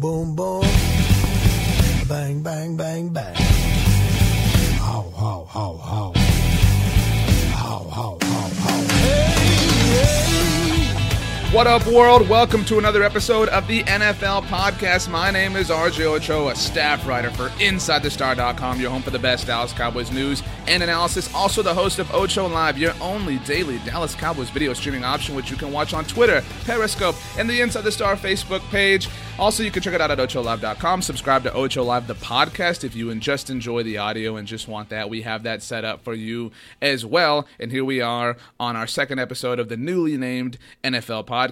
Boom, boom. Bang, bang, bang, bang. What up, world? Welcome to another episode of the NFL Podcast. My name is RJ Ochoa, staff writer for InsideTheStar.com, your home for the best Dallas Cowboys news and analysis. Also, the host of Ocho Live, your only daily Dallas Cowboys video streaming option, which you can watch on Twitter, Periscope, and the Inside the Star Facebook page. Also, you can check it out at OchoLive.com. Subscribe to Ocho Live, the podcast, if you just enjoy the audio and just want that. We have that set up for you as well. And here we are on our second episode of the newly named NFL Podcast.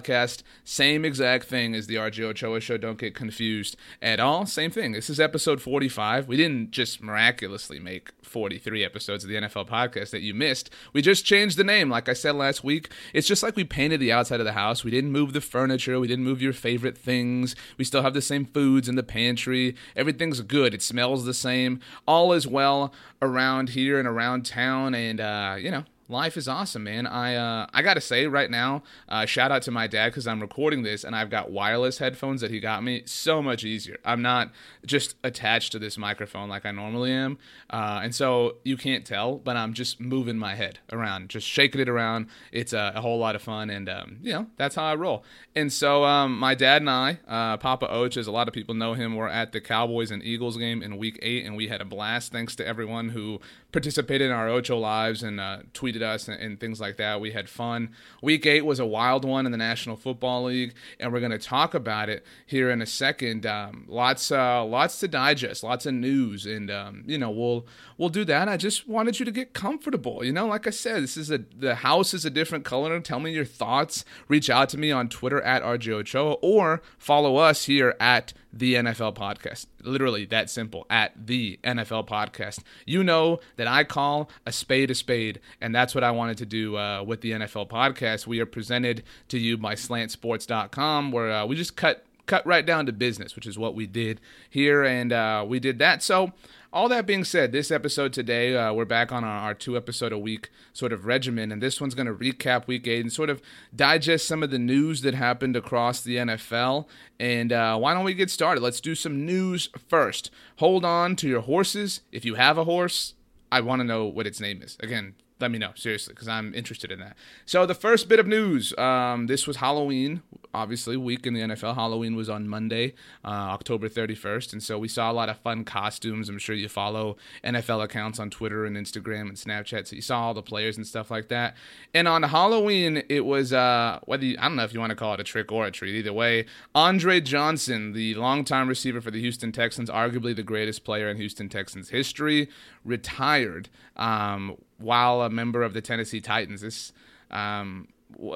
Same exact thing as the RJ Ochoa Show. Don't get confused at all. Same thing. This is episode 45. We didn't just miraculously make 43 episodes of the NFL podcast that you missed. We just changed the name, like I said last week. It's just like we painted the outside of the house. We didn't move the furniture. We didn't move your favorite things. We still have the same foods in the pantry. Everything's good. It smells the same. All is well around here and around town. And, uh, you know, life is awesome, man. I uh, I gotta say right now, uh, shout out to my dad because I'm recording this and I've got wireless headphones that he got me. So much easier. I'm not just attached to this microphone like I normally am, uh, and so you can't tell, but I'm just moving my head around, just shaking it around. It's a, a whole lot of fun, and um, you know that's how I roll. And so um, my dad and I, uh, Papa Oach, as a lot of people know him, were at the Cowboys and Eagles game in Week Eight, and we had a blast. Thanks to everyone who participated in our Ocho lives and uh, tweeted us and, and, things like that. We had fun. Week eight was a wild one in the National Football League, and we're going to talk about it here in a second. Um, lots, uh, lots to digest, lots of news, and um, you know we'll we'll do that. I just wanted you to get comfortable. You know, like I said, this is a the house is a different color. Tell me your thoughts. Reach out to me on Twitter at RJ or follow us here at the NFL podcast. Literally that simple at the NFL podcast. You know that I call a spade a spade, and that's what I wanted to do uh, with the NFL podcast. We are presented to you by slantsports.com, where uh, we just cut cut right down to business, which is what we did here, and uh, we did that. So all that being said, this episode today, uh, we're back on our, our, two episode a week sort of regimen, and this one's going to recap week eight and sort of digest some of the news that happened across the NFL. And uh, why don't we get started? Let's do some news first. Hold on to your horses. If you have a horse, I want to know what its name is. Again, let me know seriously because i'm interested in that. So the first bit of news um, this was halloween. Obviously week in the nfl halloween was on monday uh, october 31st and so we saw a lot of fun costumes. I'm sure you follow nfl accounts on twitter and instagram and snapchat so you saw all the players and stuff like that. And on halloween it was uh, whether you, i don't know if you want to call it a trick or a treat either way andre johnson the longtime receiver for the houston texans arguably the greatest player in houston texans history retired um, while a member of the Tennessee Titans. This, um,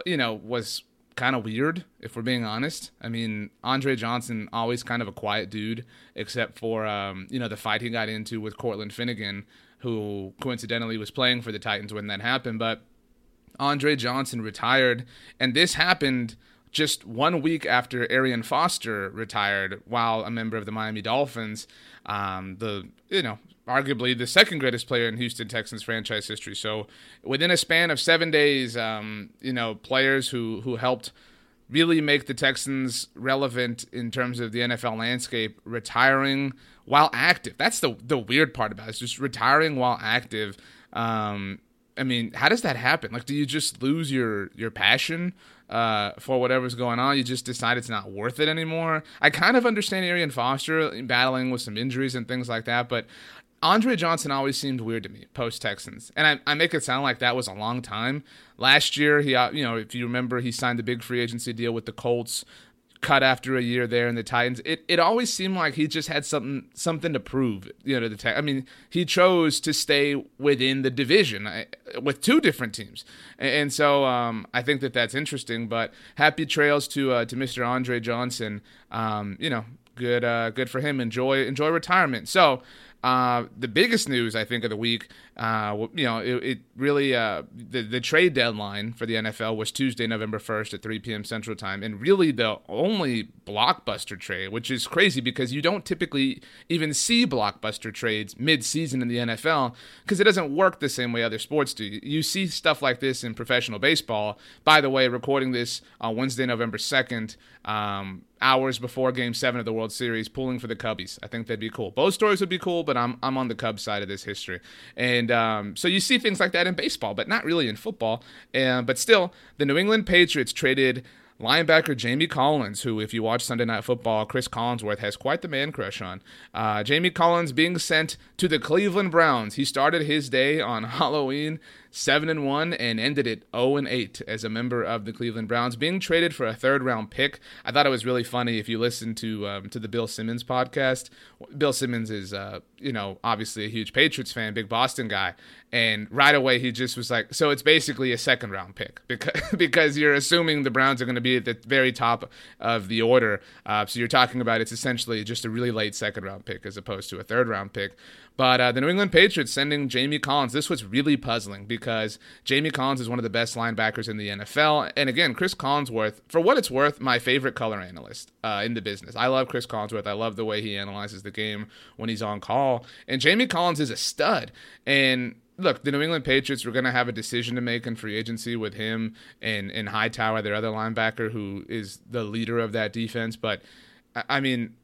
you know, was kind of weird if we're being honest. I mean, Andre Johnson always kind of a quiet dude, except for um, you know the fight he got into with Cortland Finnegan, who coincidentally was playing for the Titans when that happened. But Andre Johnson retired, and this happened just one week after Arian Foster retired, while a member of the Miami Dolphins. Um, the you know arguably the second greatest player in Houston Texans franchise history. So within a span of seven days, um, you know, players who who helped really make the Texans relevant in terms of the NFL landscape, retiring while active. That's the the weird part about it. It's just retiring while active. Um, I mean, how does that happen? Like, do you just lose your your passion uh, for whatever's going on? You just decide it's not worth it anymore. I kind of understand Arian Foster battling with some injuries and things like that, but Andre Johnson always seemed weird to me post Texans, and I, I, make it sound like that was a long time. Last year, he, uh, you know, if you remember, he signed the big free agency deal with the Colts, cut after a year there in the Titans. It it always seemed like he just had something something to prove. You know, the I mean, he chose to stay within the division with two different teams, and, so um, I think that that's interesting. But happy trails to uh, to Mr. Andre Johnson. Um, you know, good uh, good for him. Enjoy enjoy retirement. So. Uh, the biggest news I think of the week, uh, you know, it, it really uh, the the trade deadline for the NFL was Tuesday, November first at 3 p.m. Central Time, and really the only blockbuster trade, which is crazy because you don't typically even see blockbuster trades mid-season in the NFL because it doesn't work the same way other sports do. You see stuff like this in professional baseball. By the way, recording this on Wednesday, November second. Um, hours before Game Seven of the World Series, pulling for the Cubbies. I think that'd be cool. Both stories would be cool, but I'm I'm on the Cubs side of this history, and um, so you see things like that in baseball, but not really in football. Uh, but still, the New England Patriots traded linebacker Jamie Collins, who, if you watch Sunday Night Football, Chris Collinsworth has quite the man crush on. Uh, Jamie Collins being sent to the Cleveland Browns. He started his day on Halloween seven and one, and ended it 0 and eight as a member of the Cleveland Browns, being traded for a third round pick. I thought it was really funny if you listen to um, to the Bill Simmons podcast. Bill Simmons is, uh, you know, obviously a huge Patriots fan, big Boston guy, and right away he just was like, so it's basically a second round pick because because you're assuming the Browns are going to be at the very top of the order. Uh, so you're talking about it's essentially just a really late second round pick as opposed to a third round pick. But uh, the New England Patriots sending Jamie Collins, this was really puzzling because Jamie Collins is one of the best linebackers in the NFL. And again, Chris Collinsworth, for what it's worth, my favorite color analyst uh, in the business. I love Chris Collinsworth. I love the way he analyzes the game when he's on call. And Jamie Collins is a stud. And look, the New England Patriots were going to have a decision to make in free agency with him and, and Hightower, their other linebacker, who is the leader of that defense. But, I mean,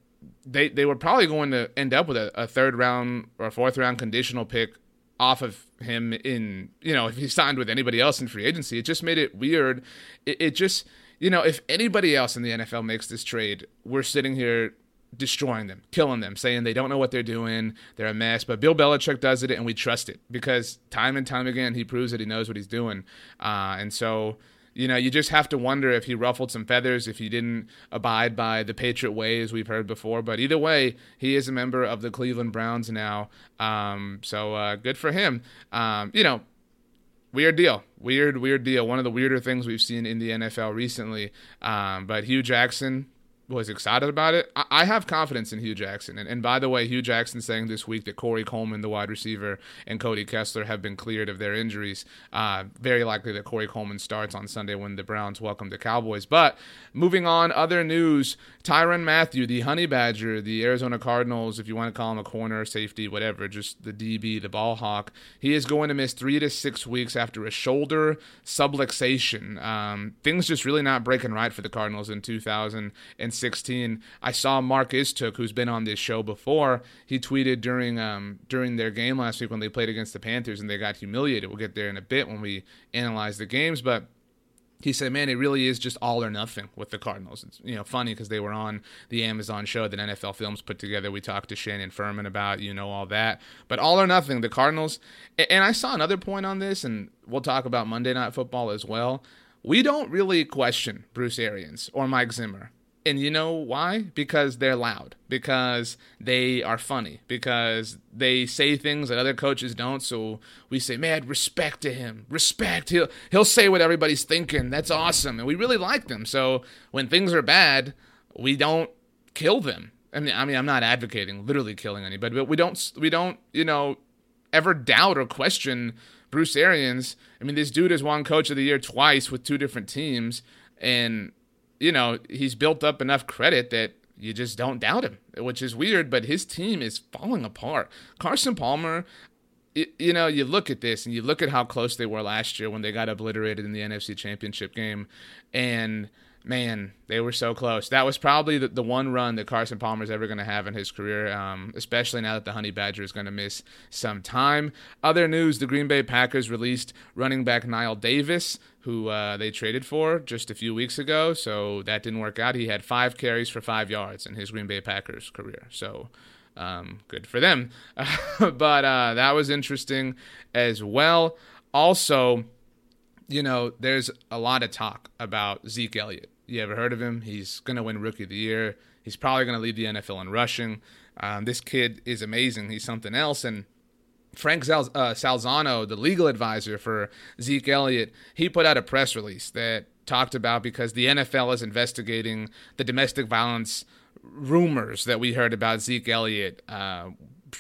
they they were probably going to end up with a, a third round or fourth round conditional pick off of him in you know if he signed with anybody else in free agency. It just made it weird. It, it just you know if anybody else in the NFL makes this trade, we're sitting here destroying them, killing them, saying they don't know what they're doing, they're a mess. But Bill Belichick does it, and we trust it because time and time again he proves that he knows what he's doing. Uh, and so you know, you just have to wonder if he ruffled some feathers, if he didn't abide by the Patriot way, as we've heard before. But either way, he is a member of the Cleveland Browns now. Um, so uh, good for him. Um, you know, weird deal. Weird, weird deal. One of the weirder things we've seen in the NFL recently. Um, but Hue Jackson, was excited about it. I, have confidence in Hue Jackson. And, and, by the way, Hue Jackson saying this week that Corey Coleman, the wide receiver, and Cody Kessler have been cleared of their injuries. Uh, very likely that Corey Coleman starts on Sunday when the Browns welcome the Cowboys. But moving on, other news Tyrann Mathieu, the Honey Badger, the Arizona Cardinals, if you want to call him a corner, safety, whatever, just the DB, the ball hawk, he is going to miss three to six weeks after a shoulder subluxation. Um, things just really not breaking right for the Cardinals in 2000. 16. I saw Mark Istook, who's been on this show before. He tweeted during um, during their game last week when they played against the Panthers and they got humiliated. We'll get there in a bit when we analyze the games, but he said, "Man, it really is just all or nothing with the Cardinals." It's you know funny because they were on the Amazon show that NFL Films put together. We talked to Shannon Furman about you know all that, but all or nothing. The Cardinals, and I saw another point on this, and we'll talk about Monday Night Football as well. We don't really question Bruce Arians or Mike Zimmer and you know why? Because they're loud, because they are funny, because they say things that other coaches don't. So we say, man, respect to him. Respect. He'll he'll say what everybody's thinking. That's awesome. And we really like them. So when things are bad, we don't kill them. I mean, I mean, I'm not advocating literally killing anybody, but we don't we don't, you know, ever doubt or question Bruce Arians. I mean, this dude has won coach of the year twice with two different teams and you know, he's built up enough credit that you just don't doubt him, which is weird, but his team is falling apart. Carson Palmer, you know, you look at this and you look at how close they were last year when they got obliterated in the NFC Championship game, and man, they were so close. That was probably the, the one run that Carson Palmer is ever going to have in his career, um, especially now that the Honey Badger is going to miss some time. Other news the Green Bay Packers released running back Knile Davis, who uh, they traded for just a few weeks ago. So that didn't work out. He had five carries for five yards in his Green Bay Packers career. So. Um, good for them. but uh, that was interesting as well. Also, you know, there's a lot of talk about Zeke Elliott. You ever heard of him? He's going to win Rookie of the Year. He's probably going to lead the NFL in rushing. Um, this kid is amazing. He's something else. And Frank uh, Salzano, the legal advisor for Zeke Elliott, he put out a press release that talked about because the NFL is investigating the domestic violence rumors that we heard about Zeke Elliott, uh,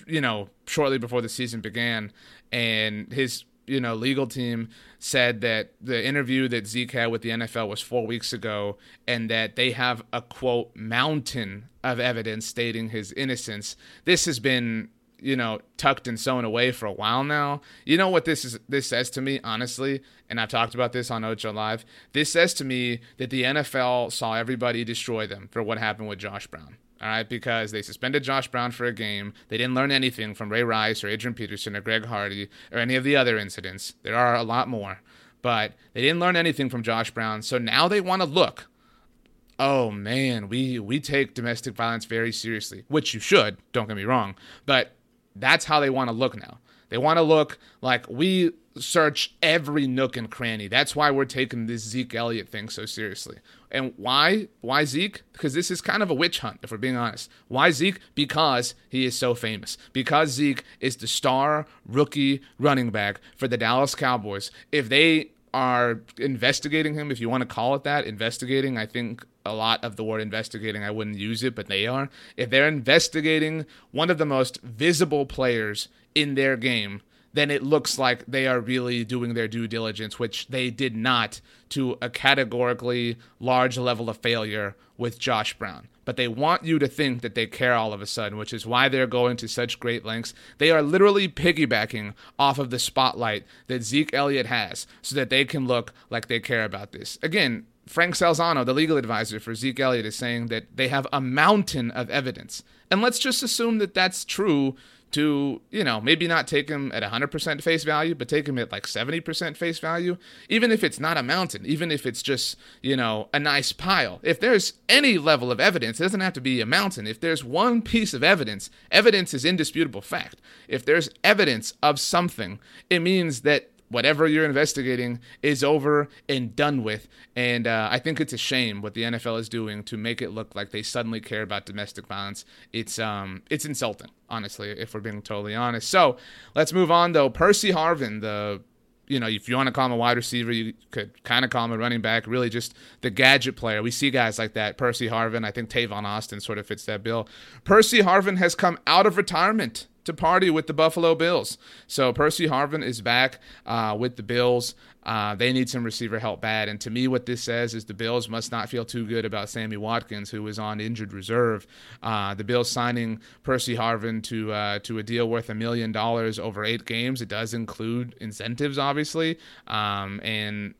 you know, shortly before the season began. And his you know legal team said that the interview that Zeke had with the NFL was four weeks ago, and that they have a quote mountain of evidence stating his innocence. This has been you know, tucked and sewn away for a while now. You know what this is this says to me, honestly, and I've talked about this on Ocho Live. This says to me that the NFL saw everybody destroy them for what happened with Josh Brown. All right, because they suspended Josh Brown for a game. They didn't learn anything from Ray Rice or Adrian Peterson or Greg Hardy or any of the other incidents. There are a lot more, but they didn't learn anything from Josh Brown. So now they want to look oh man, we we take domestic violence very seriously, which you should. Don't get me wrong, but that's how they want to look now. They want to look like we search every nook and cranny. That's why we're taking this Zeke Elliott thing so seriously. And why? Why Zeke? Because this is kind of a witch hunt, if we're being honest. Why Zeke? Because he is so famous. Because Zeke is the star rookie running back for the Dallas Cowboys. If they are investigating him, if you want to call it that, investigating, I think a lot of the word investigating, I wouldn't use it, but they are. If they're investigating one of the most visible players in their game, then it looks like they are really doing their due diligence, which they did not to a categorically large level of failure with Josh Brown. But they want you to think that they care all of a sudden, which is why they're going to such great lengths. They are literally piggybacking off of the spotlight that Zeke Elliott has so that they can look like they care about this. Again, Frank Salzano, the legal advisor for Zeke Elliott, is saying that they have a mountain of evidence. And let's just assume that that's true to, you know, maybe not take him at 100% face value, but take him at like 70% face value, even if it's not a mountain, even if it's just, you know, a nice pile. If there's any level of evidence, it doesn't have to be a mountain. If there's one piece of evidence, evidence is indisputable fact. If there's evidence of something, it means that whatever you're investigating is over and done with. And uh, I think it's a shame what the NFL is doing to make it look like they suddenly care about domestic violence. It's um it's insulting, honestly, if we're being totally honest. So let's move on though. Percy Harvin, the you know, if you want to call him a wide receiver, you could kind of call him a running back. Really, just the gadget player. We see guys like that. Percy Harvin, I think Tavon Austin sort of fits that bill. Percy Harvin has come out of retirement to party with the Buffalo Bills. So Percy Harvin is back uh, with the Bills. Uh, they need some receiver help bad. And to me, what this says is the Bills must not feel too good about Sammy Watkins, who is on injured reserve. Uh, the Bills signing Percy Harvin to uh, to a deal worth a million dollars over eight games. It does include incentives, obviously, um, and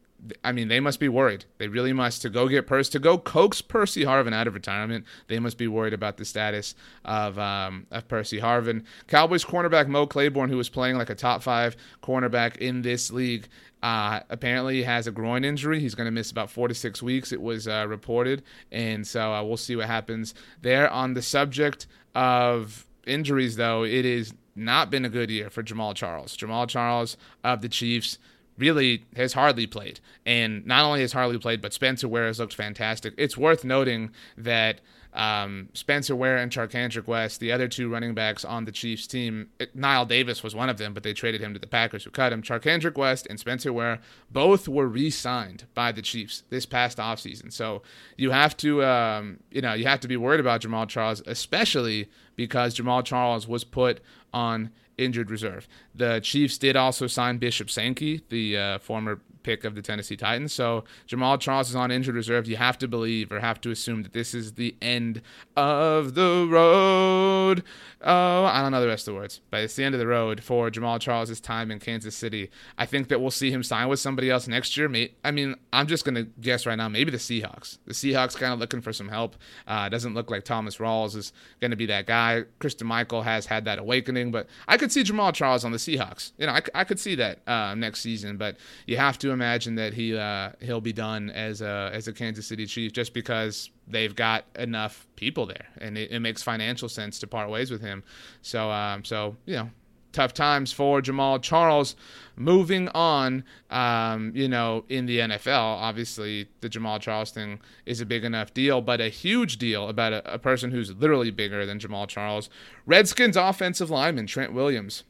I mean, they must be worried. They really must to go get Percy to go coax Percy Harvin out of retirement. They must be worried about the status of um, of Percy Harvin. Cowboys cornerback Mo Claiborne, who was playing like a top five cornerback in this league, uh, apparently has a groin injury. He's going to miss about four to six weeks. It was uh, reported, and so uh, we'll see what happens there. On the subject of injuries, though, it has not been a good year for Jamaal Charles. Jamaal Charles of the Chiefs really has hardly played. And not only has hardly played, but Spencer Ware has looked fantastic. It's worth noting that um, Spencer Ware and Charcandrick West, the other two running backs on the Chiefs team, Knile Davis was one of them, but they traded him to the Packers who cut him. Charcandrick West and Spencer Ware both were re-signed by the Chiefs this past offseason. So you have to, um, you know, you have to be worried about Jamaal Charles, especially because Jamaal Charles was put on injured reserve. The Chiefs did also sign Bishop Sankey, the uh, former pick of the Tennessee Titans. So Jamaal Charles is on injured reserve. You have to believe or have to assume that this is the end of the road. Oh, I don't know the rest of the words, but it's the end of the road for Jamaal Charles' time in Kansas City. I think that we'll see him sign with somebody else next year. I mean, I'm just going to guess right now, maybe the Seahawks. The Seahawks kind of looking for some help. Uh, doesn't look like Thomas Rawls is going to be that guy. Christine Michael has had that awakening, but I could see Jamaal Charles on the Seahawks. You know, I, I could see that uh, next season, but you have to imagine that he uh, he'll be done as a as a Kansas City Chief just because they've got enough people there, and it, it makes financial sense to part ways with him. So um, so you know. Tough times for Jamaal Charles. Moving on, um, you know, in the NFL, obviously the Jamaal Charles thing is a big enough deal, but a huge deal about a, a person who's literally bigger than Jamaal Charles. Redskins offensive lineman Trent Williams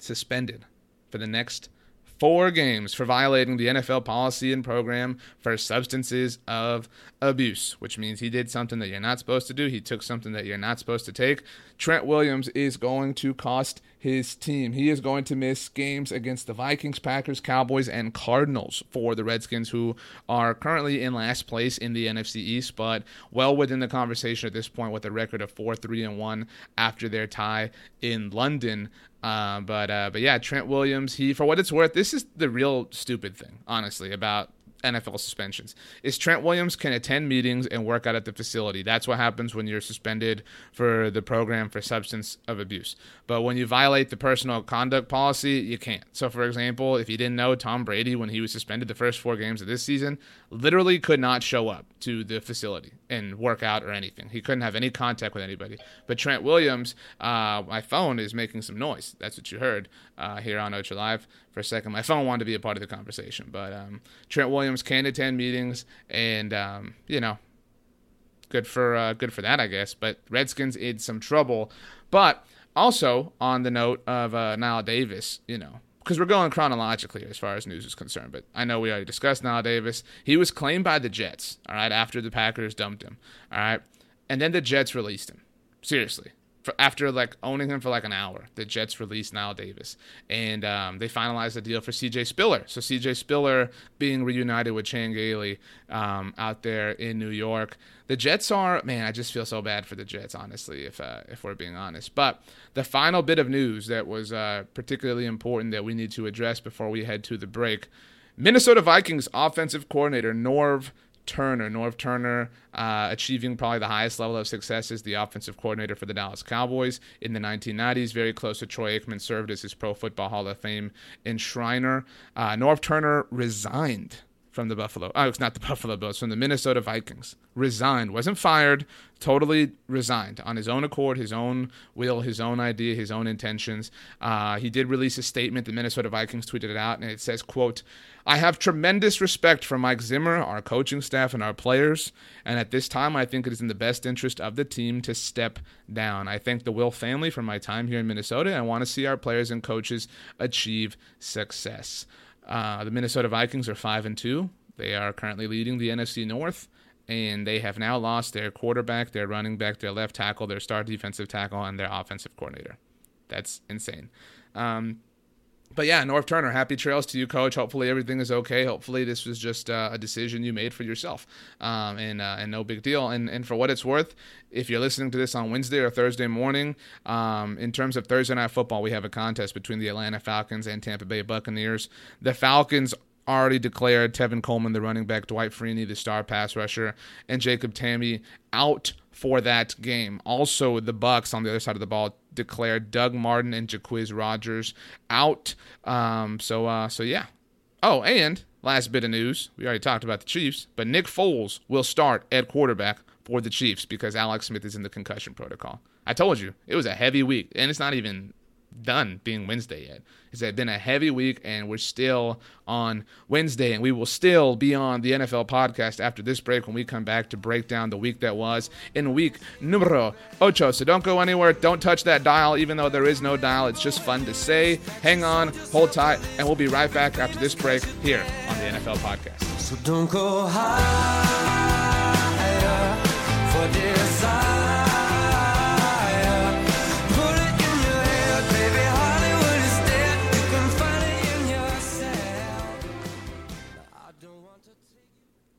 suspended for the next four games for violating the NFL policy and program for substances of abuse, which means he did something that you're not supposed to do. He took something that you're not supposed to take. Trent Williams is going to cost his team. He is going to miss games against the Vikings, Packers, Cowboys, and Cardinals for the Redskins, who are currently in last place in the NFC East, but well within the conversation at this point with a record of 4 3 and 1 after their tie in London. Uh, but uh, but yeah, Trent Williams. He, for what it's worth, this is the real stupid thing, honestly, about NFL suspensions is Trent Williams can attend meetings and work out at the facility. That's what happens when you're suspended for the program for substance of abuse. But when you violate the personal conduct policy, you can't. So, for example, if you didn't know, Tom Brady, when he was suspended the first four games of this season, literally could not show up to the facility and work out or anything. He couldn't have any contact with anybody. But Trent Williams, uh, my phone is making some noise. That's what you heard uh, here on Ocho Live for a second. My phone wanted to be a part of the conversation, but um, Trent Williams can attend meetings, and um, you know, good for uh, good for that, I guess. But Redskins in some trouble. But also on the note of uh, Knile Davis, you know, because we're going chronologically as far as news is concerned. But I know we already discussed Knile Davis. He was claimed by the Jets, all right, after the Packers dumped him, all right, and then the Jets released him. Seriously, after like owning him for like an hour, the Jets released Knile Davis, and um, they finalized the deal for C.J. Spiller. So C.J. Spiller being reunited with Chan Gailey um, out there in New York. The Jets are man, I just feel so bad for the Jets, honestly, if uh, if we're being honest. But the final bit of news that was uh, particularly important that we need to address before we head to the break. Minnesota Vikings offensive coordinator Norv Turner. Norv Turner uh, achieving probably the highest level of success as the offensive coordinator for the Dallas Cowboys in the 1990s. Very close to Troy Aikman, served as his Pro Football Hall of Fame enshriner. Uh, Norv Turner resigned from the Buffalo. Oh, it's not the Buffalo Bills, from the Minnesota Vikings. Resigned, wasn't fired, totally resigned on his own accord, his own will, his own idea, his own intentions. Uh, he did release a statement. The Minnesota Vikings tweeted it out, and it says, "quote I have tremendous respect for Mike Zimmer, our coaching staff, and our players. And at this time, I think it is in the best interest of the team to step down. I thank the Wilf family for my time here in Minnesota. I want to see our players and coaches achieve success. Uh, the Minnesota Vikings are five and two. They are currently leading the NFC North, and they have now lost their quarterback, their running back, their left tackle, their star defensive tackle, and their offensive coordinator. That's insane. Um, but yeah, Norv Turner, happy trails to you, coach. Hopefully everything is okay. Hopefully this was just uh, a decision you made for yourself, um, and uh, and no big deal. And and for what it's worth, if you're listening to this on Wednesday or Thursday morning, um, in terms of Thursday night football, we have a contest between the Atlanta Falcons and Tampa Bay Buccaneers. The Falcons already declared Tevin Coleman, the running back, Dwight Freeney, the star pass rusher, and Jacob Tamme out for that game. Also, the Bucks on the other side of the ball declared Doug Martin and Jacquizz Rodgers out. Um, so, uh, so yeah. Oh, and last bit of news: we already talked about the Chiefs, but Nick Foles will start at quarterback for the Chiefs because Alex Smith is in the concussion protocol. I told you it was a heavy week, and it's not even done being Wednesday yet. It's been a heavy week, and we're still on Wednesday, and we will still be on the NFL podcast after this break when we come back to break down the week that was in week numero ocho. So don't go anywhere. Don't touch that dial, even though there is no dial. It's just fun to say. Hang on, hold tight, and we'll be right back after this break here on the NFL podcast. So don't go higher for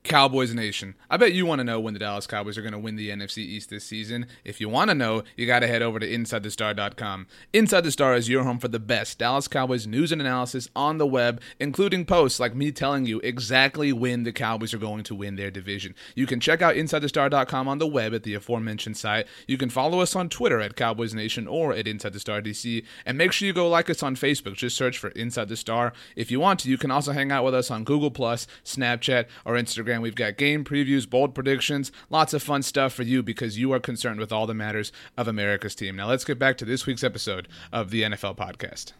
Cowboys Nation. I bet you want to know when the Dallas Cowboys are going to win the NFC East this season. If you want to know, you got to head over to InsideTheStar.com. Inside the Star is your home for the best Dallas Cowboys news and analysis on the web, including posts like me telling you exactly when the Cowboys are going to win their division. You can check out InsideTheStar.com on the web at the aforementioned site. You can follow us on Twitter at Cowboys Nation or at Inside the Star DC. And make sure you go like us on Facebook. Just search for Inside the Star. If you want to, you can also hang out with us on Google Plus, Snapchat, or Instagram. We've got game previews, bold predictions, lots of fun stuff for you because you are concerned with all the matters of America's team. Now let's get back to this week's episode of the NFL podcast.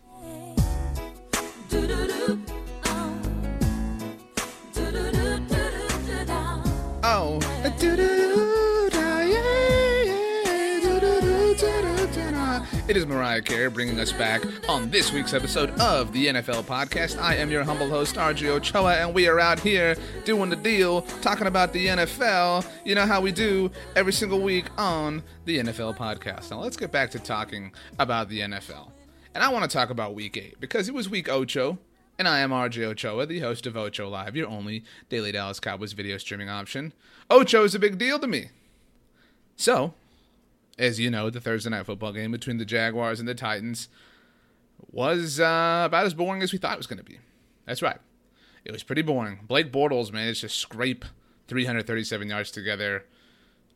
Oh. It is Mariah Carey bringing us back on this week's episode of the NFL Podcast. I am your humble host, RJ Ochoa, and we are out here doing the deal, talking about the NFL. You know how we do every single week on the NFL Podcast. Now let's get back to talking about the NFL. And I want to talk about week eight because it was week Ocho. And I am RJ Ochoa, the host of Ocho Live, your only daily Dallas Cowboys video streaming option. Ocho is a big deal to me. So, as you know, the Thursday night football game between the Jaguars and the Titans was uh, about as boring as we thought it was going to be. That's right. It was pretty boring. Blake Bortles managed to scrape 337 yards together.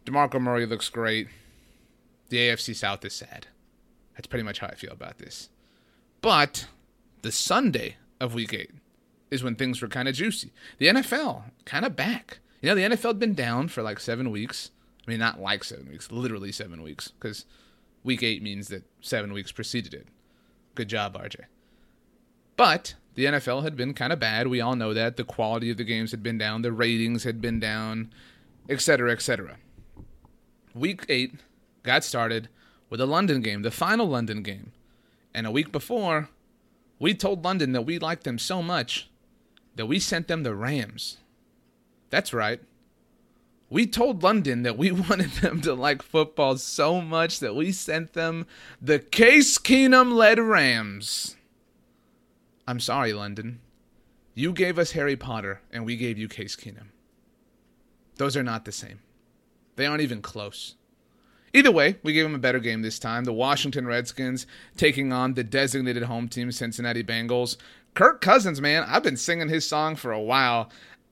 DeMarco Murray looks great. The AFC South is sad. That's pretty much how I feel about this. But the Sunday of week eight is when things were kind of juicy. The NFL kind of back. You know, the NFL had been down for like seven weeks. I mean, not like seven weeks, literally seven weeks, because week eight means that seven weeks preceded it. Good job, RJ. But the NFL had been kind of bad. We all know that. The quality of the games had been down, the ratings had been down, etc., etc. Week eight got started with a London game, the final London game. And a week before, we told London that we liked them so much that we sent them the Rams. That's right. We told London that we wanted them to like football so much that we sent them the Case Keenum led Rams. I'm sorry, London. You gave us Harry Potter, and we gave you Case Keenum. Those are not the same. They aren't even close. Either way, we gave them a better game this time. The Washington Redskins taking on the designated home team, Cincinnati Bengals. Kirk Cousins, man, I've been singing his song for a while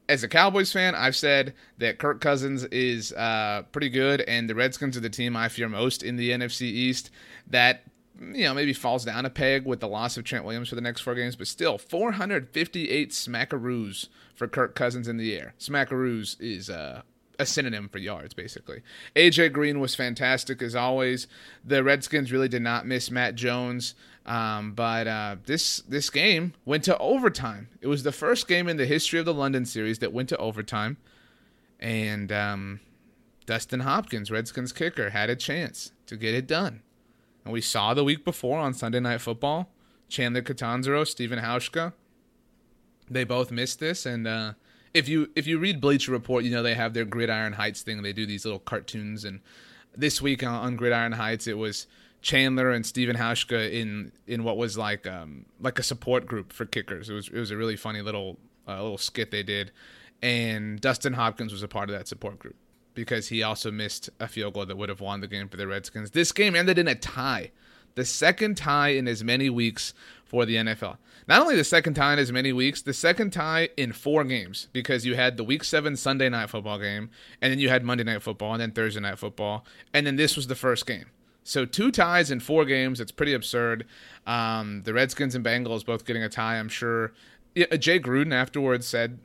as a Cowboys fan, I've said that Kirk Cousins is uh, pretty good, and the Redskins are the team I fear most in the NFC East. That you know maybe falls down a peg with the loss of Trent Williams for the next four games, but still 458 smackaroos for Kirk Cousins in the air. Smackaroos is uh, a synonym for yards, basically. AJ Green was fantastic as always. The Redskins really did not miss Matt Jones. Um, but uh, this this game went to overtime. It was the first game in the history of the London series that went to overtime, and um, Dustin Hopkins, Redskins kicker, had a chance to get it done. And we saw the week before on Sunday Night Football, Chandler Catanzaro, Stephen Hauschka, they both missed this. And uh, if you if you read Bleacher Report, you know they have their Gridiron Heights thing. They do these little cartoons, and this week on, on Gridiron Heights, it was Chandler and Stephen Hauschka in in what was like um like a support group for kickers. It was it was a really funny little uh, little skit they did, and Dustin Hopkins was a part of that support group because he also missed a field goal that would have won the game for the Redskins. This game ended in a tie, the second tie in as many weeks for the NFL. Not only the second tie in as many weeks, the second tie in four games because you had the Week Seven Sunday Night Football game, and then you had Monday Night Football, and then Thursday Night Football, and then this was the first game. So two ties in four games. It's pretty absurd. Um, the Redskins and Bengals both getting a tie. I'm sure. Yeah, Jay Gruden afterwards said,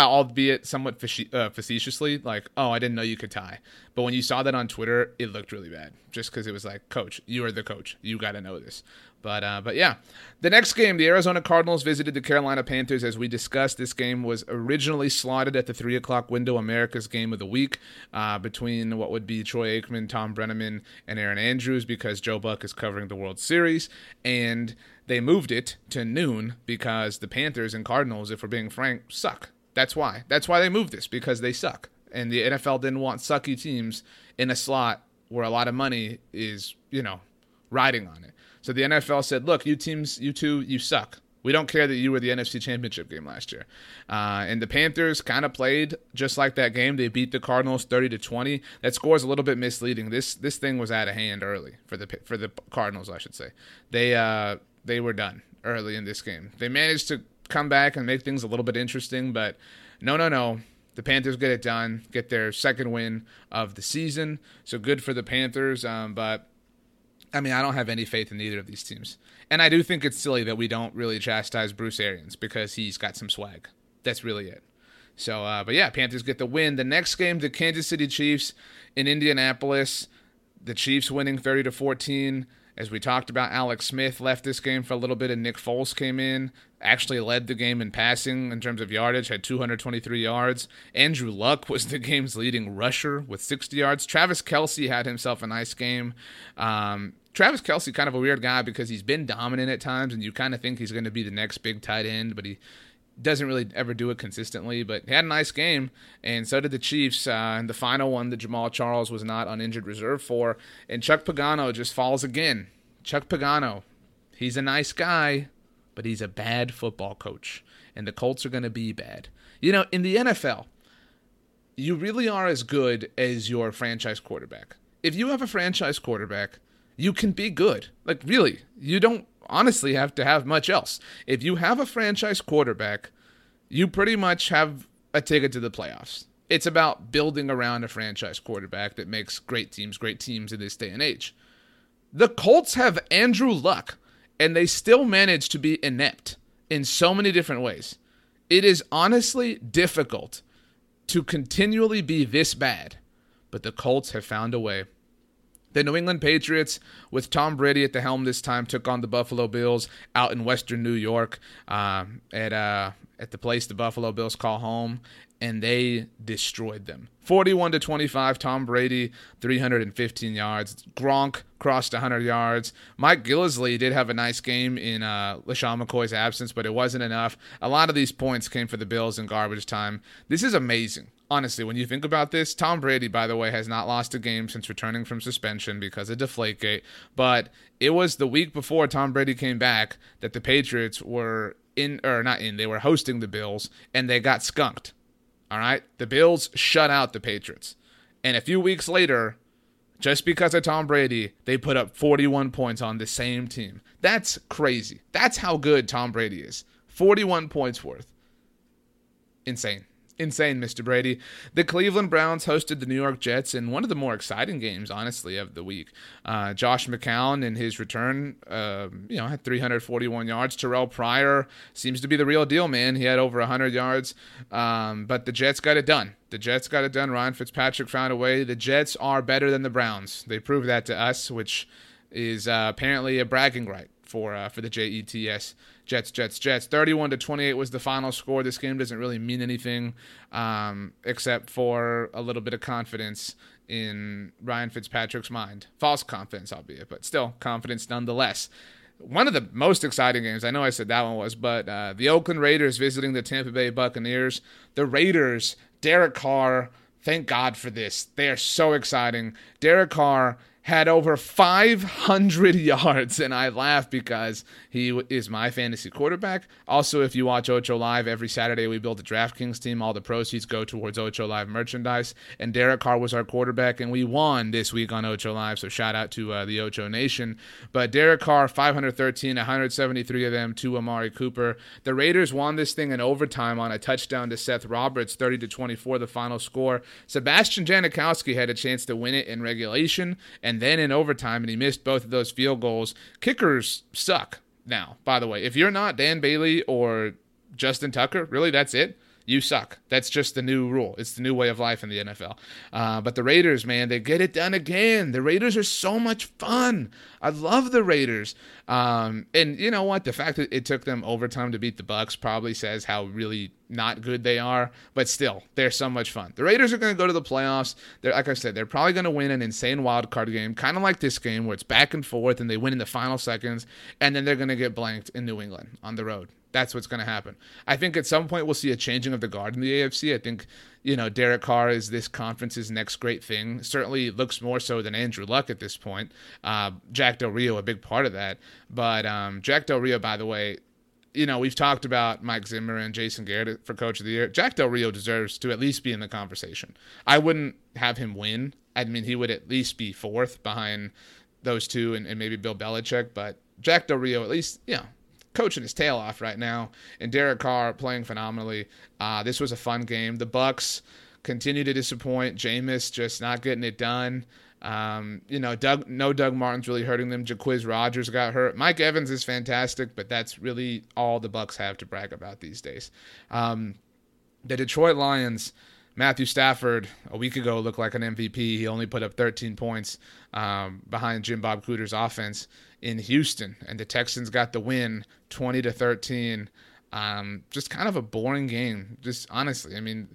albeit somewhat uh, facetiously, like, "Oh, I didn't know you could tie." But when you saw that on Twitter, it looked really bad, just because it was like, "Coach, you are the coach. You got to know this." But uh, but yeah, the next game, the Arizona Cardinals visited the Carolina Panthers. As we discussed, this game was originally slotted at the three o'clock window, America's game of the week, uh, between what would be Troy Aikman, Tom Brennaman, and Erin Andrews, because Joe Buck is covering the World Series, and they moved it to noon because the Panthers and Cardinals, if we're being frank, suck. That's why. That's why they moved this because they suck, and the NFL didn't want sucky teams in a slot where a lot of money is, you know, riding on it. So the NFL said, look, you teams, you two, you suck. We don't care that you were the NFC Championship game last year. Uh, and the Panthers kind of played just like that game. They beat the Cardinals 30 to 20. That score is a little bit misleading. This this thing was out of hand early for the for the Cardinals, I should say. They uh, they were done early in this game. They managed to come back and make things a little bit interesting, but no, no, no. The Panthers get it done, get their second win of the season. So good for the Panthers. Um, but I mean, I don't have any faith in either of these teams. And I do think it's silly that we don't really chastise Bruce Arians because he's got some swag. That's really it. So, uh, but yeah, Panthers get the win. The next game, the Kansas City Chiefs in Indianapolis. The Chiefs winning 30 to 14. As we talked about, Alex Smith left this game for a little bit, and Nick Foles came in. Actually, led the game in passing in terms of yardage, had 223 yards. Andrew Luck was the game's leading rusher with 60 yards. Travis Kelce had himself a nice game. Um, Travis Kelce kind of a weird guy because he's been dominant at times, and you kind of think he's going to be the next big tight end, but he doesn't really ever do it consistently. But had a nice game, and so did the Chiefs. Uh, and the final one that Jamaal Charles was not on injured reserve for, and Chuck Pagano just falls again. Chuck Pagano, he's a nice guy, but he's a bad football coach, and the Colts are going to be bad. You know, in the NFL, you really are as good as your franchise quarterback. If you have a franchise quarterback you can be good. Like, really, you don't honestly have to have much else. If you have a franchise quarterback, you pretty much have a ticket to the playoffs. It's about building around a franchise quarterback that makes great teams great teams in this day and age. The Colts have Andrew Luck, and they still manage to be inept in so many different ways. It is honestly difficult to continually be this bad, but the Colts have found a way. The New England Patriots, with Tom Brady at the helm this time, took on the Buffalo Bills out in Western New York uh, at uh, at the place the Buffalo Bills call home, and they destroyed them. 41 to 25. Tom Brady, 315 yards. Gronk crossed 100 yards. Mike Gillislee did have a nice game in uh, LeSean McCoy's absence, but it wasn't enough. A lot of these points came for the Bills in garbage time. This is amazing honestly, when you think about this, Tom Brady, by the way, has not lost a game since returning from suspension because of Deflategate. But it was the week before Tom Brady came back that the Patriots were in, or not in, they were hosting the Bills and they got skunked. All right. The Bills shut out the Patriots. And a few weeks later, just because of Tom Brady, they put up 41 points on the same team. That's crazy. That's how good Tom Brady is. 41 points worth. Insane. Insane, Mr. Brady. The Cleveland Browns hosted the New York Jets in one of the more exciting games, honestly, of the week. Uh, Josh McCown, in his return, uh, you know, had 341 yards. Terrell Pryor seems to be the real deal, man. He had over 100 yards, um, but the Jets got it done. The Jets got it done. Ryan Fitzpatrick found a way. The Jets are better than the Browns. They proved that to us, which is uh, apparently a bragging right for uh, for the Jets. Jets, Jets, Jets. 31 to 28 was the final score. This game doesn't really mean anything um, except for a little bit of confidence in Ryan Fitzpatrick's mind. False confidence, albeit, but still confidence nonetheless. One of the most exciting games, I know I said that one was, but uh, the Oakland Raiders visiting the Tampa Bay Buccaneers. The Raiders, Derek Carr, thank God for this. They are so exciting. Derek Carr had over 500 yards, and I laugh because he is my fantasy quarterback. Also, if you watch Ocho Live every Saturday, we build a DraftKings team. All the proceeds go towards Ocho Live merchandise, and Derek Carr was our quarterback, and we won this week on Ocho Live. So shout out to uh, the Ocho Nation. But Derek Carr, 513, 173 of them to Amari Cooper. The Raiders won this thing in overtime on a touchdown to Seth Roberts, 30 to 24, the final score. Sebastian Janikowski had a chance to win it in regulation, and and then in overtime, and he missed both of those field goals. Kickers suck now, by the way. If you're not Dan Bailey or Justin Tucker, really, that's it you suck. That's just the new rule. It's the new way of life in the NFL. Uh, but the Raiders, man, they get it done again. The Raiders are so much fun. I love the Raiders. Um, and you know what? The fact that it took them overtime to beat the Bucks probably says how really not good they are. But still, they're so much fun. The Raiders are going to go to the playoffs. They're like I said, they're probably going to win an insane wild card game, kind of like this game where it's back and forth and they win in the final seconds, and then they're going to get blanked in New England on the road. That's what's going to happen. I think at some point we'll see a changing of the guard in the AFC. I think, you know, Derek Carr is this conference's next great thing. Certainly looks more so than Andrew Luck at this point. Uh, Jack Del Rio, a big part of that. But um, Jack Del Rio, by the way, you know, we've talked about Mike Zimmer and Jason Garrett for Coach of the Year. Jack Del Rio deserves to at least be in the conversation. I wouldn't have him win. I mean, he would at least be fourth behind those two and, and maybe Bill Belichick. But Jack Del Rio, at least, you know, coaching his tail off right now, and Derek Carr playing phenomenally. Uh, this was a fun game. The Bucks continue to disappoint. Jameis just not getting it done. Um, you know, Doug, no Doug Martin's really hurting them. Jacquizz Rodgers got hurt. Mike Evans is fantastic, but that's really all the Bucks have to brag about these days. Um, the Detroit Lions. Matthew Stafford a week ago looked like an MVP. He only put up 13 points um, behind Jim Bob Cooter's offense in Houston, and the Texans got the win, 20 to 13. Um, just kind of a boring game. Just honestly, I mean,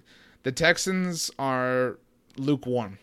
the Texans are lukewarm.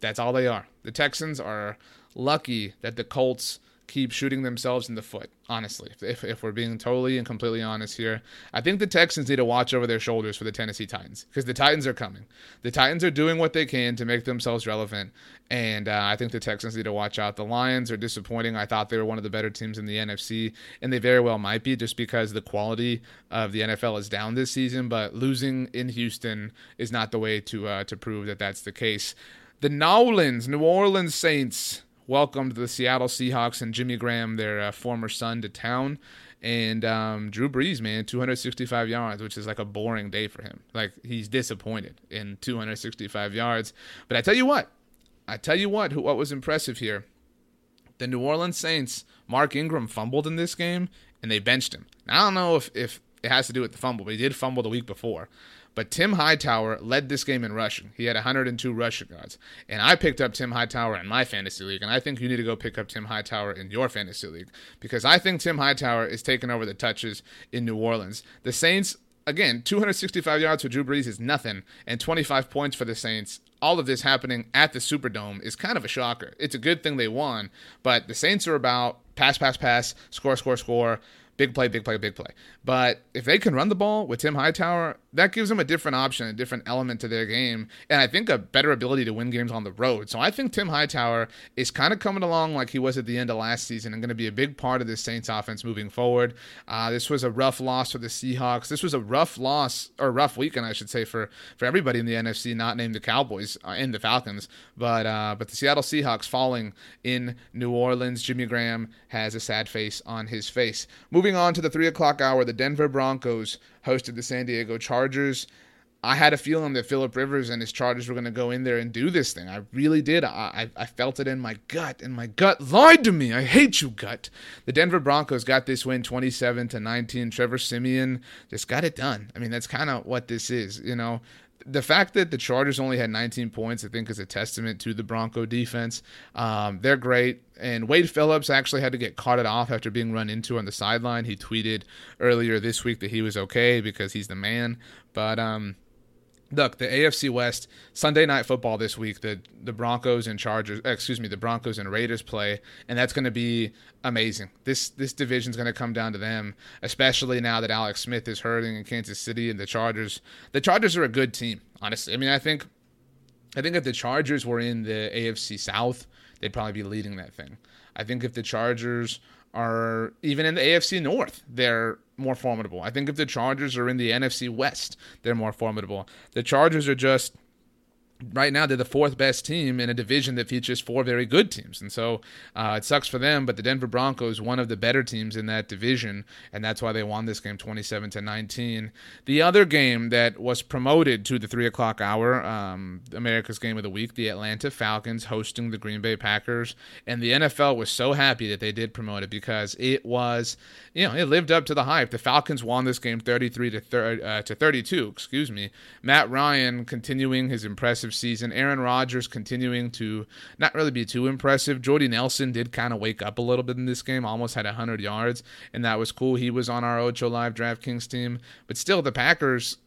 That's all they are. The Texans are lucky that the Colts keep shooting themselves in the foot, honestly. If, if we're being totally and completely honest here, I think the Texans need to watch over their shoulders for the Tennessee Titans because the Titans are coming. The Titans are doing what they can to make themselves relevant, and uh, I think the Texans need to watch out. The Lions are disappointing. I thought they were one of the better teams in the NFC, and they very well might be just because the quality of the NFL is down this season, but losing in Houston is not the way to, uh, to prove that that's the case. The Nolans, New Orleans Saints welcomed the Seattle Seahawks and Jimmy Graham, their uh, former son, to town. And um, Drew Brees, man, 265 yards, which is like a boring day for him. Like he's disappointed in 265 yards. But I tell you what, I tell you what, what was impressive here. The New Orleans Saints, Mark Ingram fumbled in this game, and they benched him. Now, I don't know if, if it has to do with the fumble, but he did fumble the week before. But Tim Hightower led this game in rushing. He had 102 rushing yards. And I picked up Tim Hightower in my fantasy league. And I think you need to go pick up Tim Hightower in your fantasy league because I think Tim Hightower is taking over the touches in New Orleans. The Saints, again, 265 yards for Drew Brees is nothing, and 25 points for the Saints. All of this happening at the Superdome is kind of a shocker. It's a good thing they won, but the Saints are about pass, pass, pass, score, score, score big play, big play, big play. But if they can run the ball with Tim Hightower, that gives them a different option, a different element to their game, and I think a better ability to win games on the road. So I think Tim Hightower is kind of coming along like he was at the end of last season and going to be a big part of this Saints offense moving forward. Uh, this was a rough loss for the Seahawks. This was a rough loss, or rough weekend, I should say, for, for everybody in the NFC, not named the Cowboys uh, and the Falcons. But, uh, but the Seattle Seahawks falling in New Orleans. Jimmy Graham has a sad face on his face. Moving on to the 3 o'clock hour, the Denver Broncos hosted the San Diego Chargers. I had a feeling that Philip Rivers and his Chargers were going to go in there and do this thing. I really did. I, I, I felt it in my gut, and my gut lied to me. I hate you, gut. The Denver Broncos got this win, 27 to 19. Trevor Siemian just got it done. I mean, that's kind of what this is. You know, the fact that the Chargers only had 19 points, I think, is a testament to the Bronco defense. Um, they're great. And Wade Phillips actually had to get carted off after being run into on the sideline. He tweeted earlier this week that he was okay because he's the man. But um, look, the AFC West Sunday night football this week, the the Broncos and Chargers, eh, excuse me, the Broncos and Raiders play, and that's going to be amazing. This this division's going to come down to them, especially now that Alex Smith is hurting in Kansas City and the Chargers. The Chargers are a good team, honestly. I mean, I think I think if the Chargers were in the AFC South, they'd probably be leading that thing. I think if the Chargers are even in the AFC North, they're more formidable. I think if the Chargers are in the NFC West, they're more formidable. The Chargers are just right now they're the fourth best team in a division that features four very good teams. And so uh, it sucks for them but the denver broncos one of the better teams in that division and that's why they won this game 27 to 19 the other game that was promoted to the three o'clock hour um, america's game of the week the atlanta falcons hosting the green bay packers. And the nfl was so happy that they did promote it because it was you know it lived up to the hype. The falcons won this game 33 to, thir- uh, to 32 excuse me. Matt ryan continuing his impressive impressive season. Aaron Rodgers continuing to not really be too impressive. Jordy Nelson did kind of wake up a little bit in this game, almost had 100 yards, and that was cool. He was on our Ocho Live DraftKings team. But still, the Packers,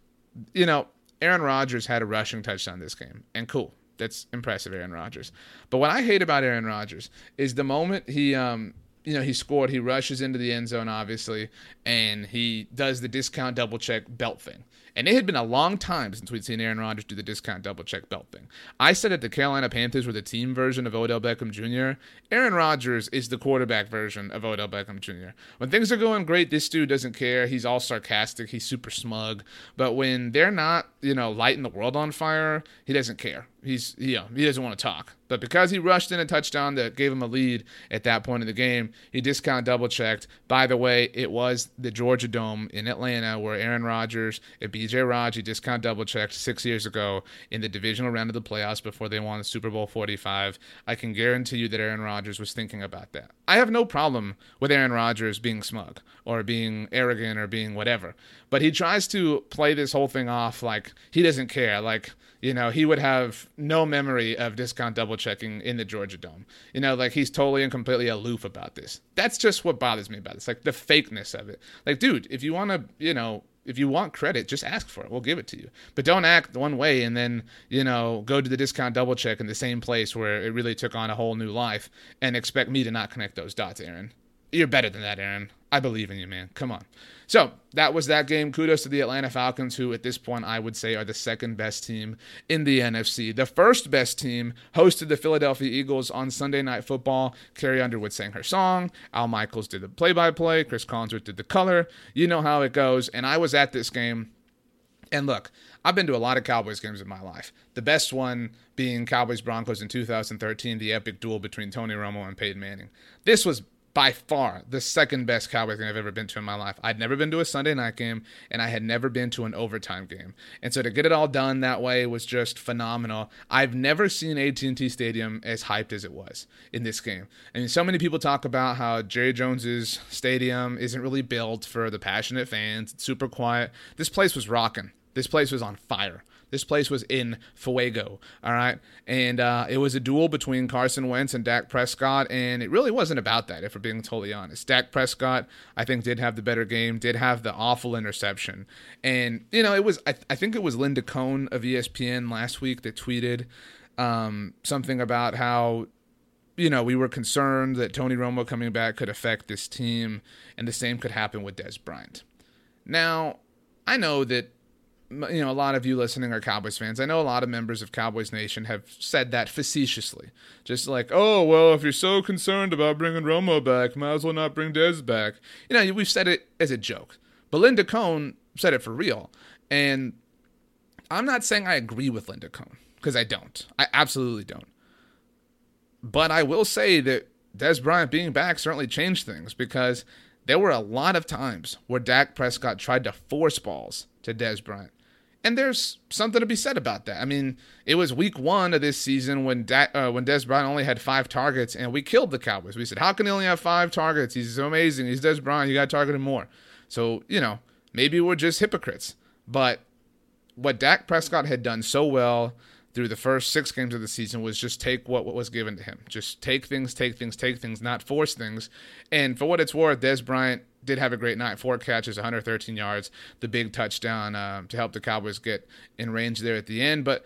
you know, Aaron Rodgers had a rushing touchdown this game, and cool. That's impressive, Aaron Rodgers. But what I hate about Aaron Rodgers is the moment he um, you know, he scored, he rushes into the end zone, obviously, and he does the discount double check belt thing. And it had been a long time since we'd seen Aaron Rodgers do the discount double check belt thing. I said that the Carolina Panthers were the team version of Odell Beckham Jr. Aaron Rodgers is the quarterback version of Odell Beckham Jr. When things are going great, this dude doesn't care. He's all sarcastic. He's super smug. But when they're not, you know, lighting the world on fire, he doesn't care. He's, you know, he doesn't want to talk. But because he rushed in a touchdown that gave him a lead at that point in the game, he discount double checked. By the way, it was the Georgia Dome in Atlanta where Aaron Rodgers and BJ Raji discount double checked six years ago in the divisional round of the playoffs before they won Super Bowl 45. I can guarantee you that Aaron Rodgers was thinking about that. I have no problem with Aaron Rodgers being smug or being arrogant or being whatever, but he tries to play this whole thing off like he doesn't care. Like, you know, he would have no memory of discount double checking in the Georgia Dome. You know, like he's totally and completely aloof about this. That's just what bothers me about this, like the fakeness of it. Like, dude, if you want to, you know, if you want credit, just ask for it. We'll give it to you. But don't act one way and then, you know, go to the discount double check in the same place where it really took on a whole new life and expect me to not connect those dots, Aaron. You're better than that, Aaron. I believe in you, man. Come on. So that was that game. Kudos to the Atlanta Falcons, who at this point I would say are the second best team in the NFC. The first best team hosted the Philadelphia Eagles on Sunday Night Football. Carrie Underwood sang her song. Al Michaels did the play by play. Cris Collinsworth did the color. You know how it goes. And I was at this game. And look, I've been to a lot of Cowboys games in my life. The best one being Cowboys Broncos in 2013, the epic duel between Tony Romo and Peyton Manning. This was by far the second best Cowboys game I've ever been to in my life. I'd never been to a Sunday night game, and I had never been to an overtime game. And so to get it all done that way was just phenomenal. I've never seen AT&T Stadium as hyped as it was in this game. I mean, so many people talk about how Jerry Jones's stadium isn't really built for the passionate fans. It's super quiet. This place was rocking. This place was on fire. This place was in Fuego, all right? And uh, it was a duel between Carson Wentz and Dak Prescott, and it really wasn't about that, if we're being totally honest. Dak Prescott, I think, did have the better game, did have the awful interception. And, you know, it was, I, I think it was Linda Cohn of ESPN last week that tweeted um, something about how you know, we were concerned that Tony Romo coming back could affect this team, and the same could happen with Dez Bryant. Now, I know that you know, a lot of you listening are Cowboys fans. I know a lot of members of Cowboys Nation have said that facetiously. Just like, oh, well, if you're so concerned about bringing Romo back, might as well not bring Dez back. You know, we've said it as a joke. But Linda Cohn said it for real. And I'm not saying I agree with Linda Cohn, because I don't. I absolutely don't. But I will say that Dez Bryant being back certainly changed things because there were a lot of times where Dak Prescott tried to force balls to Dez Bryant. And there's something to be said about that. I mean, it was week one of this season when uh, when Dez Bryant only had five targets, and we killed the Cowboys. We said, "How can he only have five targets? He's so amazing. He's Dez Bryant. You got to target him more." So you know, maybe we're just hypocrites. But what Dak Prescott had done so well through the first six games of the season was just take what, what was given to him. Just take things, take things, take things, not force things. And for what it's worth, Dez Bryant did have a great night. Four catches, 113 yards, the big touchdown uh, to help the Cowboys get in range there at the end. But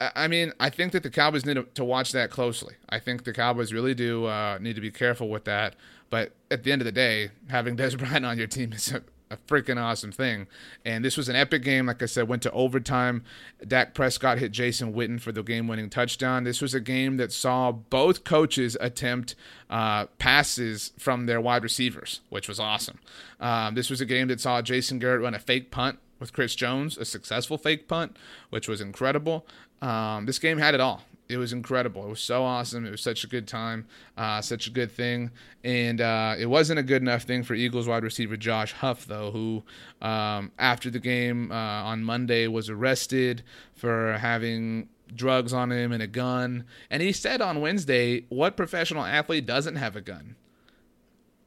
I mean, I think that the Cowboys need to watch that closely. I think the Cowboys really do uh, need to be careful with that. But at the end of the day, having Dez Bryant on your team is a, a freaking awesome thing. And this was an epic game. Like I said, went to overtime. Dak Prescott hit Jason Witten for the game winning touchdown. This was a game that saw both coaches attempt uh, passes from their wide receivers, which was awesome. Um, this was a game that saw Jason Garrett run a fake punt with Chris Jones, a successful fake punt, which was incredible. Um, this game had it all it was incredible. It was so awesome. It was such a good time, uh, such a good thing. And uh, it wasn't a good enough thing for Eagles wide receiver Josh Huff, though, who um, after the game uh, on Monday was arrested for having drugs on him and a gun. And he said on Wednesday, What professional athlete doesn't have a gun?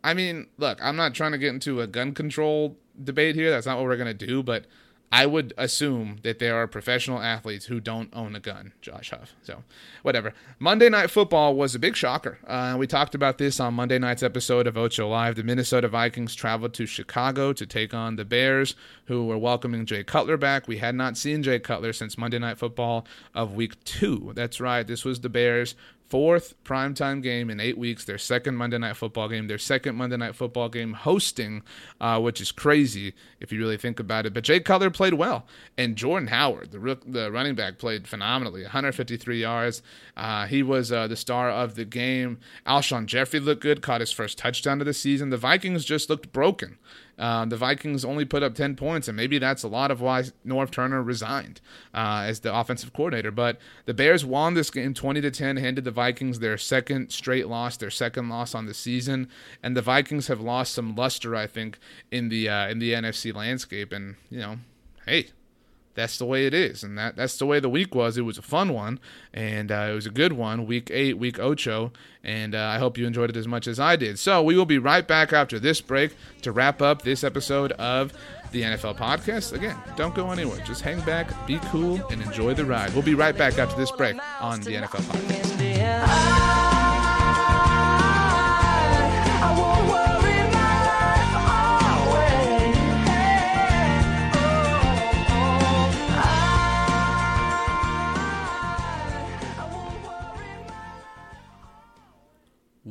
I mean, look, I'm not trying to get into a gun control debate here. That's not what we're going to do. But I would assume that there are professional athletes who don't own a gun, Josh Huff. So, whatever. Monday Night Football was a big shocker. Uh, we talked about this on Monday night's episode of Ocho Live. The Minnesota Vikings traveled to Chicago to take on the Bears, who were welcoming Jay Cutler back. We had not seen Jay Cutler since Monday Night Football of week two. That's right. This was the Bears fourth primetime game in eight weeks, their second Monday Night Football game, their second Monday Night Football game hosting, uh, which is crazy if you really think about it. But Jay Cutler played well, and Jordan Howard, the the running back, played phenomenally, 153 yards. Uh, he was uh, the star of the game. Alshon Jeffery looked good, caught his first touchdown of the season. The Vikings just looked broken. Uh, the Vikings only put up 10 points, and maybe that's a lot of why Norv Turner resigned uh, as the offensive coordinator. But the Bears won this game 20 to 10, handed the Vikings their second straight loss, their second loss on the season, and the Vikings have lost some luster, I think, in the uh, in the NFC landscape. And you know, hey, that's the way it is, and that that's the way the week was. It was a fun one, and uh, it was a good one. Week eight, week ocho, and uh, I hope you enjoyed it as much as I did. So we will be right back after this break to wrap up this episode of the NFL podcast. Again, don't go anywhere. Just hang back, be cool, and enjoy the ride. We'll be right back after this break on the NFL podcast.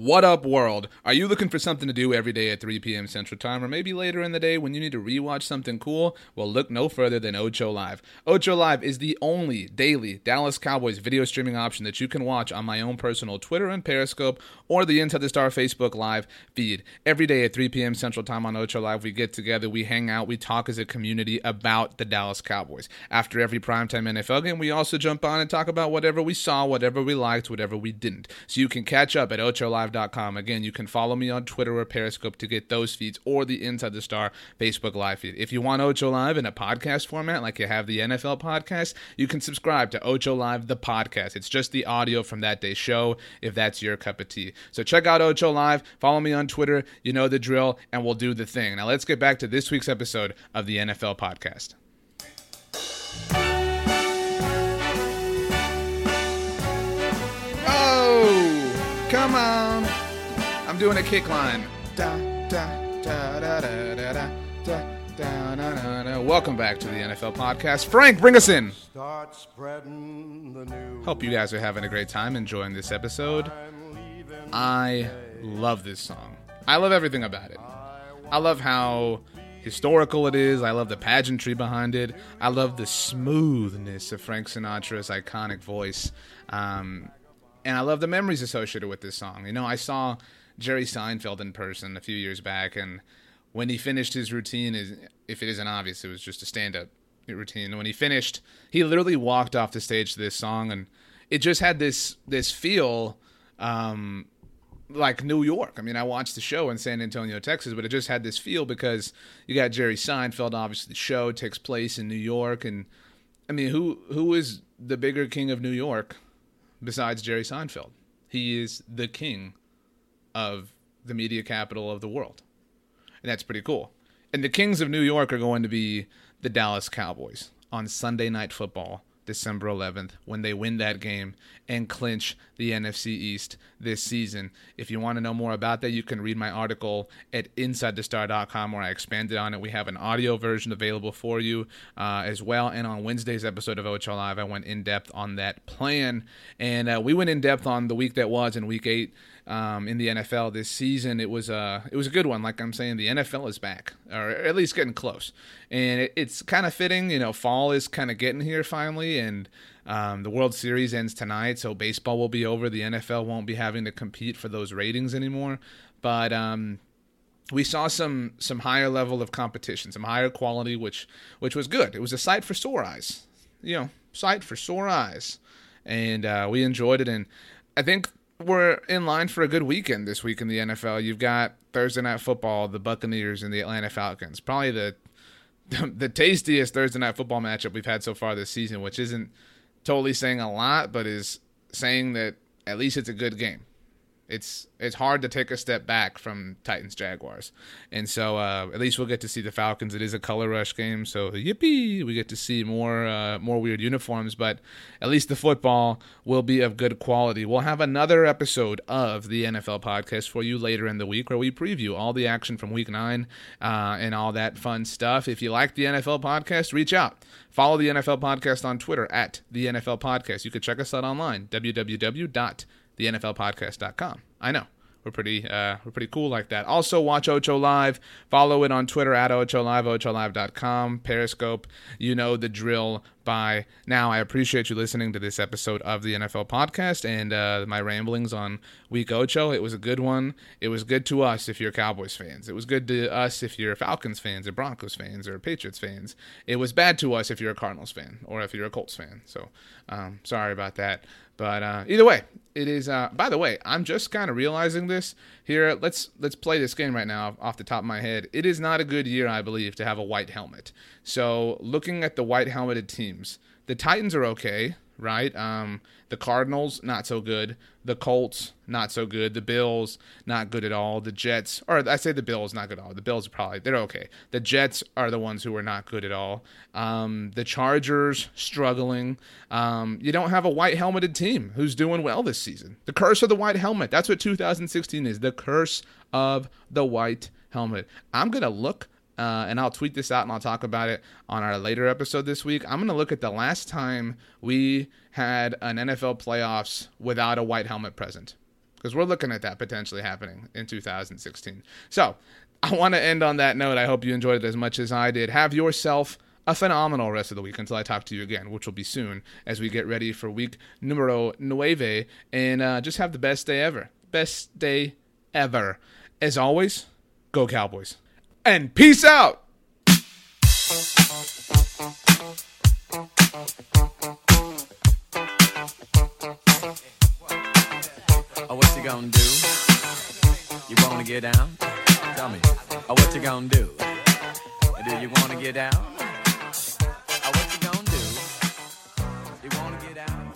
What up, world? Are you looking for something to do every day at 3 p.m. Central Time, or maybe later in the day when you need to rewatch something cool? Well, look no further than Ocho Live. Ocho Live is the only daily Dallas Cowboys video streaming option that you can watch on my own personal Twitter and Periscope, or the Inside the Star Facebook Live feed. Every day at 3 p.m. Central Time on Ocho Live, we get together, we hang out, we talk as a community about the Dallas Cowboys. After every primetime NFL game, we also jump on and talk about whatever we saw, whatever we liked, whatever we didn't. So you can catch up at Ocho Live Again, you can follow me on Twitter or Periscope to get those feeds or the Inside the Star Facebook live feed. If you want Ocho Live in a podcast format, like you have the NFL podcast, you can subscribe to Ocho Live, the podcast. It's just the audio from that day's show if that's your cup of tea. So check out Ocho Live, follow me on Twitter. You know the drill, and we'll do the thing. Now let's get back to this week's episode of the NFL podcast. Come on. I'm doing a kick line. Da, da, da, da, da, da, da, da, da, da, da. Welcome back to the NFL podcast. Frank, bring us in. Start spreading the news. Hope you guys are having a great time enjoying this episode. I love this song. I love everything about it. I love how historical it is. I love the pageantry behind it. I love the smoothness of Frank Sinatra's iconic voice. Um, and I love the memories associated with this song. You know, I saw Jerry Seinfeld in person a few years back, and when he finished his routine, is if it isn't obvious, it was just a stand-up routine. When he finished, he literally walked off the stage to this song, and it just had this this feel um, like New York. I mean, I watched the show in San Antonio, Texas, but it just had this feel because you got Jerry Seinfeld. Obviously, the show takes place in New York, and I mean, who who is the bigger king of New York besides Jerry Seinfeld? He is the king of the media capital of the world, and that's pretty cool. And the kings of New York are going to be the Dallas Cowboys on Sunday Night Football. December 11th when they win that game and clinch the NFC East this season. If you want to know more about that, you can read my article at InsideTheStar.com where I expanded on it. We have an audio version available for you uh, as well. And on Wednesday's episode of Ocho Live, I went in depth on that plan. And uh, we went in depth on the week that was in week eight um, in the NFL this season. It was a it was a good one. Like I'm saying, the NFL is back, or at least getting close, and it, it's kind of fitting. You know, fall is kind of getting here finally, and um, the World Series ends tonight, so baseball will be over. The NFL won't be having to compete for those ratings anymore, but. Um, we saw some some higher level of competition, some higher quality, which which was good. It was a sight for sore eyes, you know, sight for sore eyes, and uh, we enjoyed it. And I think we're in line for a good weekend this week in the NFL. You've got Thursday night football, the Buccaneers and the Atlanta Falcons. Probably the the tastiest Thursday night football matchup we've had so far this season, which isn't totally saying a lot, but is saying that at least it's a good game it's it's hard to take a step back from Titans Jaguars, and so uh, at least we'll get to see the Falcons. It is a color rush game, so yippee! We get to see more uh, more weird uniforms, but at least the football will be of good quality. We'll have another episode of the NFL podcast for you later in the week, where we preview all the action from Week Nine uh, and all that fun stuff. If you like the NFL podcast, reach out. Follow the NFL podcast on Twitter at the NFL podcast. You can check us out online www thenflpodcast.com. I know. We're pretty uh, we're pretty cool like that. Also, watch Ocho Live. Follow it on Twitter at Ocho Live, ocho OchoLive.com, Periscope. You know the drill by now. I appreciate you listening to this episode of the NFL podcast and uh, my ramblings on Week Ocho. It was a good one. It was good to us if you're Cowboys fans. It was good to us if you're Falcons fans or Broncos fans or Patriots fans. It was bad to us if you're a Cardinals fan or if you're a Colts fan. So um, sorry about that. But uh, either way, it is. Uh, by the way, I'm just kind of realizing this here. Let's let's play this game right now off the top of my head. It is not a good year, I believe, to have a white helmet. So looking at the white helmeted teams, the Titans are okay right? Um, the Cardinals, not so good. The Colts, not so good. The Bills, not good at all. The Jets, or I say the Bills, not good at all. The Bills are probably, they're okay. The Jets are the ones who are not good at all. Um, the Chargers, struggling. Um, you don't have a white helmeted team who's doing well this season. The curse of the white helmet. That's what 2016 is. The curse of the white helmet. I'm going to look uh, and I'll tweet this out and I'll talk about it on our later episode this week. I'm going to look at the last time we had an NFL playoffs without a white helmet present. because we're looking at that potentially happening in 2016. So I want to end on that note. I hope you enjoyed it as much as I did. Have yourself a phenomenal rest of the week until I talk to you again, which will be soon as we get ready for week numero nueve and uh, just have the best day ever. Best day ever. As always, go Cowboys. And peace out. Oh, what you gonna do? You wanna get down? Tell me. Oh, what you gonna do? Do you wanna get down? Oh, what you gonna do? You wanna get down?